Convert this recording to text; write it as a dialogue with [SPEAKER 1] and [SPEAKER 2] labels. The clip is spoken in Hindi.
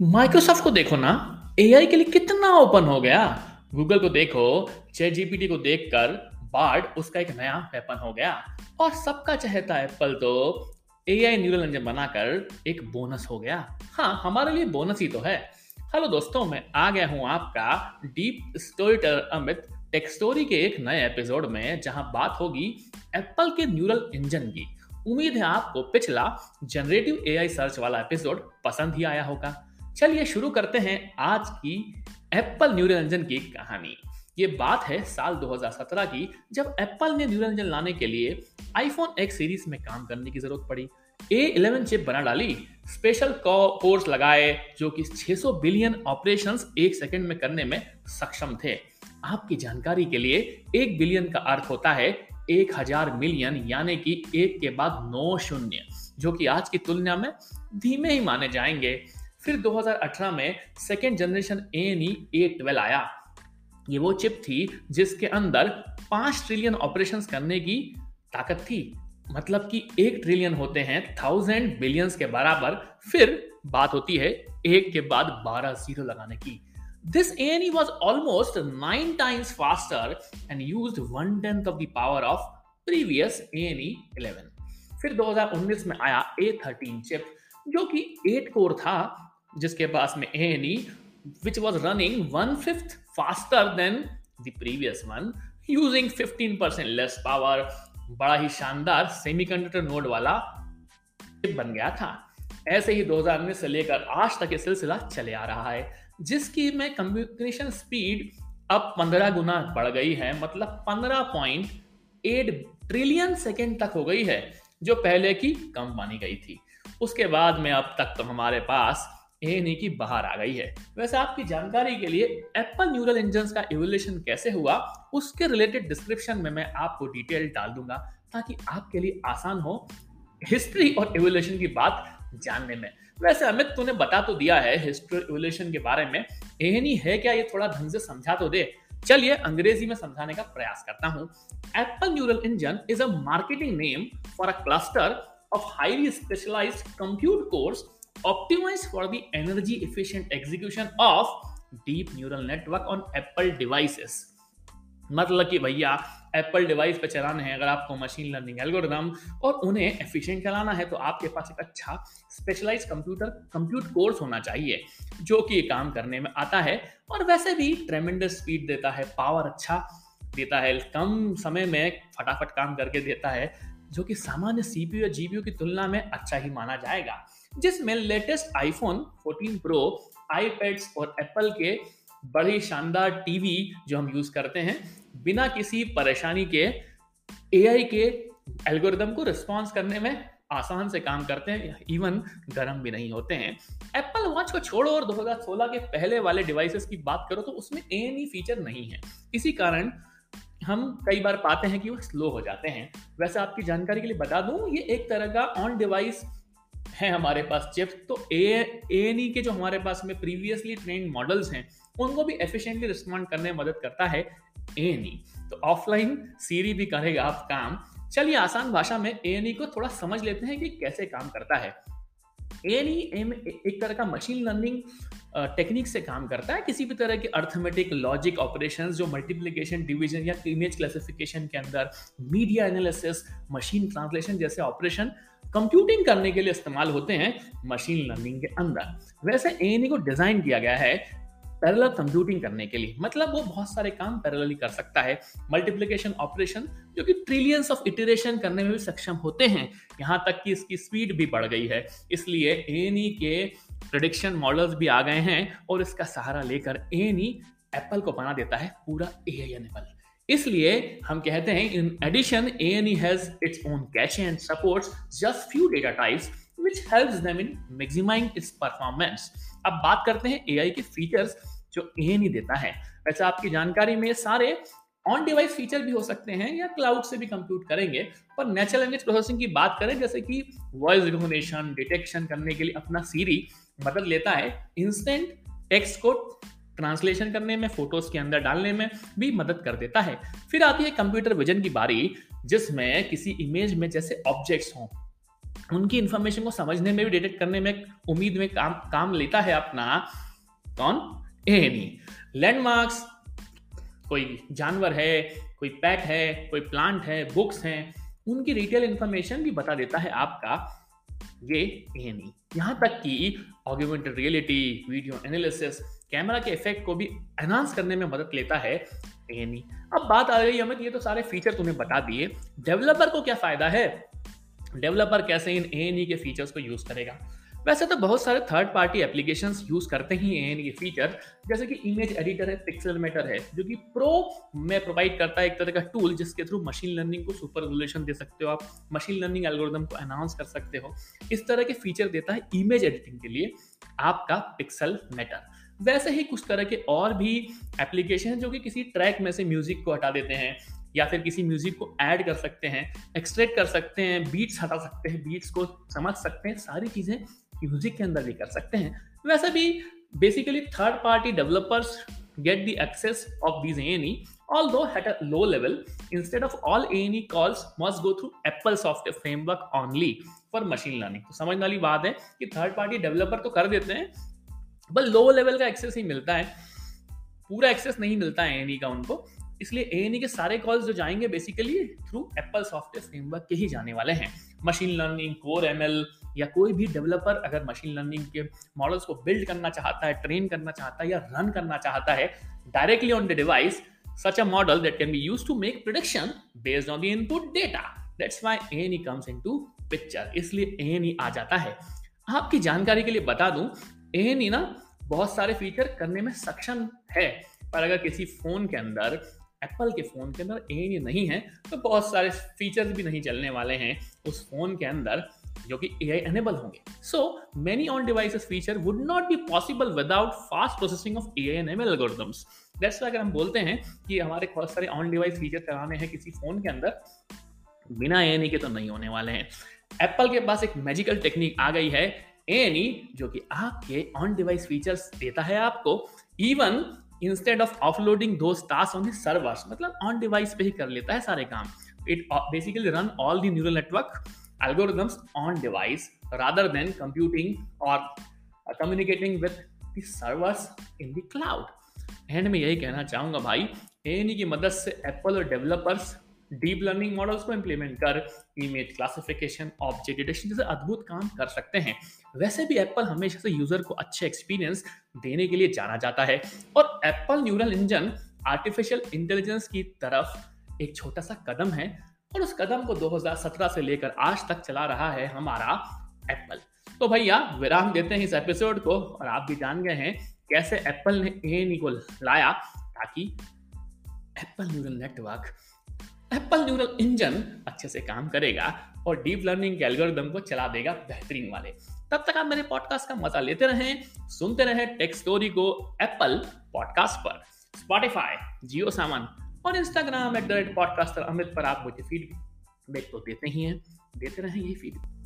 [SPEAKER 1] माइक्रोसॉफ्ट को देखो ना एआई के लिए कितना ओपन हो गया। गूगल को देखो चैट जीपीटी को देखकर बार्ड उसका एक नया वेपन हो गया। और सबका चहेता एप्पल तो एआई न्यूरल इंजन बनाकर एक बोनस हो गया। हाँ हमारे लिए बोनस ही तो है। हेलो दोस्तों, मैं आ गया हूँ आपका deep story teller Amit tech story के एक नए एपिसोड में, जहाँ बात होगी एप्पल के न्यूरल इंजन की। उम्मीद है आपको पिछला जनरेटिव एआई सर्च वाला एपिसोड पसंद ही आया होगा। चलिए शुरू करते हैं आज की एप्पल न्यूरल इंजन की कहानी। ये बात है साल 2017 की, जब एप्पल ने न्यूरल इंजन लाने के लिए आईफोन एक्स सीरीज़ में काम करने की ज़रूरत पड़ी। ए इलेवन चिप बना डाली स्पेशल कोर्स लगाए, जो कि 600 बिलियन ऑपरेशंस एक सेकंड में करने में सक्षम थे। आपकी जानकारी के लिए एक बिलियन का अर्थ होता है एक हज़ार मिलियन यानी कि एक के बाद नौ शून्य, जो कि आज की तुलना में धीमे ही माने जाएँगे। फिर 2018 में second generation A N E A twelve आया। ये वो चिप थी जिसके अंदर पाँच ट्रिलियन ऑपरेशंस करने की ताकत थी। मतलब कि एक ट्रिलियन होते हैं थाउज़ेंड बिलियंस के बराबर। फिर बात होती है एक के बाद बारह ज़ीरो लगाने की। This ANE was almost nine times faster and used one tenth of the power of previous ANE 11. फिर 2019 में आया A13 चिप जो कि 8 कोर था जिसके पास में A N E which was running one fifth faster than the previous one using fifteen percent less power बड़ा ही शानदार सेमीकंडक्टर नोड वाला चिप बन गया था। ऐसे ही 2019 से लेकर आज तक ये सिलसिला चले आ रहा है, जिसकी में कम्युनिकेशन स्पीड अब 15 गुना बढ़ गई है मतलब 15.8 ट्रिलियन सेकेंड तक हो गई है, जो पहले की कम मानी गई थी। उसके बाद में अब तक तो हमारे पास ए की बाहर आ गई है। वैसे आपकी जानकारी के लिए एप्पल न्यूरल इंजन का इवोल्यूशन कैसे हुआ, उसके रिलेटेड डिस्क्रिप्शन में मैं आपको डिटेल डाल दूँगा, ताकि आपके लिए आसान हो हिस्ट्री और इवोल्यूशन की बात जानने में। वैसे अमित, तूने बता तो दिया है हिस्ट्री इवोल्यूशन के बारे में। एहनी है क्या ये थोड़ा ढंग से समझा तो दे? चलिए अंग्रेज़ी में समझाने का प्रयास करता हूँ। Apple neural engine is a marketing name for a cluster of highly specialised compute cores optimized for the energy efficient execution of deep neural network on Apple devices. मतलब कि भैया एप्पल डिवाइस पे चलाना है अगर आपको मशीन लर्निंग एल्गोरिदम और उन्हें एफिशिएंट चलाना है तो आपके पास एक अच्छा स्पेशलाइज कंप्यूटर कंप्यूट कोर्स होना चाहिए, जो कि काम करने में आता है और वैसे भी ट्रेमेंडस स्पीड देता है पावर अच्छा देता है, कम समय में फटाफट काम करके देता है, जो कि सामान्य सीपीयू या जीपीयू की तुलना में अच्छा ही माना जाएगा जिसमें लेटेस्ट आईफोन 14 प्रो आईपैड्स और एप्पल के बड़े शानदार टीवी जो हम यूज़ करते हैं, बिना किसी परेशानी के एआई के एल्गोरिदम को रिस्पॉन्स करने में आसान से काम करते हैं इवन गर्म भी नहीं होते हैं। एप्पल वॉच को छोड़ो और 2016 के पहले वाले डिवाइसेस की बात करो तो उसमें ए फीचर नहीं है। इसी कारण हम कई बार पाते हैं कि वो स्लो हो जाते हैं। वैसे आपकी जानकारी के लिए बता दूँ, ये एक तरह का ऑन डिवाइस है हमारे पास चिप्स तो ए एन के जो हमारे पास में प्रीवियसली ट्रेंड मॉडल्स हैं, उनको भी एफिशिएंटली रिस्पॉन्ड करने में मदद करता है ए तो ऑफलाइन सीरी भी करेगा आप काम। चलिए आसान भाषा में ए एन ई को थोड़ा समझ लेते हैं कि कैसे काम करता है। एन एक तरह का मशीन लर्निंग टेक्निक से काम करता है, किसी भी तरह के अर्थमेटिक लॉजिक ऑपरेशंस जो मल्टीप्लिकेशन डिवीज़न या इमेज क्लासिफिकेशन के अंदर मीडिया एनालिसिस मशीन ट्रांसलेशन जैसे ऑपरेशन कंप्यूटिंग करने के लिए इस्तेमाल होते हैं मशीन लर्निंग के अंदर। वैसे ए को डिज़ाइन किया गया है पैरेलल कंप्यूटिंग करने के लिए। मतलब वो बहुत सारे काम पैरेलली कर सकता है। मल्टीप्लिकेशन ऑपरेशन, जो कि ट्रिलियंस ऑफ़ इटरेशन करने में भी सक्षम होते हैं। यहाँ तक कि इसकी स्पीड भी बढ़ गई है। इसलिए ए के प्रडिक्शन मॉडल्स भी आ गए हैं और इसका सहारा लेकर ए एप्पल को बना देता है पूरा ए आई इसलिए हम कहते हैं in addition A N has its own cache and supports just few data types which helps them in maximizing its performance. अब बात करते हैं एआई के फीचर्स जो ए नहीं देता है। वैसे आपकी जानकारी में सारे ऑन डिवाइस फीचर भी हो सकते हैं या क्लाउड से भी कंप्यूट करेंगे, पर नेचुरल लैंग्वेज प्रोसेसिंग की बात करें, जैसे कि वॉइस रिकॉग्निशन डिटेक्शन करने के लिए अपना सीरी मदद लेता है इंस्टेंट टेक्स्ट को ट्रांसलेशन करने में फ़ोटोज़ के अंदर डालने में भी मदद कर देता है। फिर आती है कंप्यूटर विजन की बारी, जिसमें किसी इमेज में जैसे ऑब्जेक्ट्स हों उनकी इंफॉर्मेशन को समझने में भी डिटेक्ट करने में उम्मीद में काम काम लेता है अपना कौन? ए लैंडमार्क्स कोई जानवर है, कोई पैट है, कोई प्लांट है बुक्स हैं, उनकी डिटेल इंफॉर्मेशन भी बता देता है आपका ये ए यहाँ तक कि augmented reality video analysis camera के इफ़ेक्ट को भी एनहांस करने में मदद लेता है ए अब बात आ रही है, अमित, ये तो सारे फीचर तुम्हें बता दिए. डेवलपर को क्या फ़ायदा है? डेवलपर कैसे इन ए के फीचर्स को यूज़ करेगा? वैसे तो बहुत सारे थर्ड पार्टी एप्लीकेशन यूज़ करते ही हैं ये फीचर जैसे कि इमेज एडिटर है पिक्सल मेटर है, जो कि प्रो में प्रोवाइड करता है एक तरह का टूल जिसके थ्रू मशीन लर्निंग को सुपर रेजोल्यूशन दे सकते हो आप मशीन लर्निंग एल्गोरिदम को अनाउंस कर सकते हो। इस तरह के फीचर देता है इमेज एडिटिंग के लिए आपका पिक्सल मेटर वैसे ही कुछ तरह के और भी एप्लीकेशन जो कि किसी ट्रैक में से म्यूज़िक को हटा देते हैं या फिर किसी म्यूज़िक को ऐड कर सकते हैं, एक्सट्रैक्ट कर सकते हैं बीट्स हटा सकते हैं बीट्स को समझ सकते हैं, सारी चीज़ें म्यूज़िक के अंदर भी कर सकते हैं। वैसे भी basically third party developers get the access of these A&E although at a low level, instead of all A&E calls must go through Apple software framework only for machine learning. तो समझने वाली बात है कि थर्ड पार्टी डेवलपर तो कर देते हैं बस लो लेवल का एक्सेस ही मिलता है। पूरा एक्सेस नहीं मिलता है एनी का उनको। इसलिए ए एन ई के सारे कॉल्स जो जाएँगे basically through Apple software framework के ही जाने वाले हैं। Machine learning core M L या कोई भी डेवलपर अगर मशीन लर्निंग के मॉडल्स को बिल्ड करना चाहता है ट्रेन करना चाहता है या रन करना चाहता है directly on the device such a model that can be used to make prediction based on the input data. That's why comes into picture इसलिए एन ई आ जाता है। आपकी जानकारी के लिए बता दूँ ई ना बहुत सारे फीचर करने में सक्षम है। पर अगर किसी फ़ोन के अंदर एप्पल के फ़ोन के अंदर ए नहीं है तो बहुत सारे फीचर्स भी नहीं चलने वाले हैं उस फ़ोन के अंदर जो कि ए आई एनेबल होंगे। So many on devices feature would not be possible without fast processing of A I N M algorithms that's अगर हम बोलते हैं कि हमारे बहुत सारे ऑन डिवाइस फीचर कराने हैं किसी फ़ोन के अंदर, बिना ए के तो नहीं होने वाले हैं। एप्पल के पास एक मैजिकल टेक्निक आ गई है ए जो कि आपके ऑन डिवाइस फीचर्स देता है आपको इवन इंस्टेड ऑफ़ ऑफलोडिंग दो टास्क ऑन सर्वर्स मतलब ऑन डिवाइस पे ही कर लेता है सारे काम। It basically run all the neural network algorithms on device rather than computing or communicating servers in the cloud and में यही कहना चाहूँगा भाई एनी की मदद से एप्पल और डेवलपर्स डीप लर्निंग मॉडल्स को इंप्लीमेंट कर इमेज क्लासिफिकेशन ऑब्जेक्ट डिटेक्शन जैसे अद्भुत काम कर सकते हैं। वैसे भी एप्पल हमेशा से यूज़र को अच्छे एक्सपीरियंस देने के लिए जाना जाता है। और Apple neural engine artificial intelligence की तरफ़ एक छोटा सा कदम है और उस कदम को 2017 से लेकर आज तक चला रहा है हमारा एप्पल तो भैया, विराम देते हैं इस एपिसोड को और आप भी जान गए हैं कैसे एप्पल ने ए को लाया ताकि Apple neural network Apple neural engine अच्छे से काम करेगा और डीप लर्निंग के एल्गोरिदम को चला देगा बेहतरीन वाले। तब तक आप मेरे पॉडकास्ट का मज़ा लेते रहें, सुनते रहें टेक स्टोरी को एप्पल पॉडकास्ट पर। स्पॉटिफाई जियो सामान और Instagram at the rate podcaster Amit पर आप मुझे फीडबैक तो देते ही हैं, देते रहें यही फीडबैक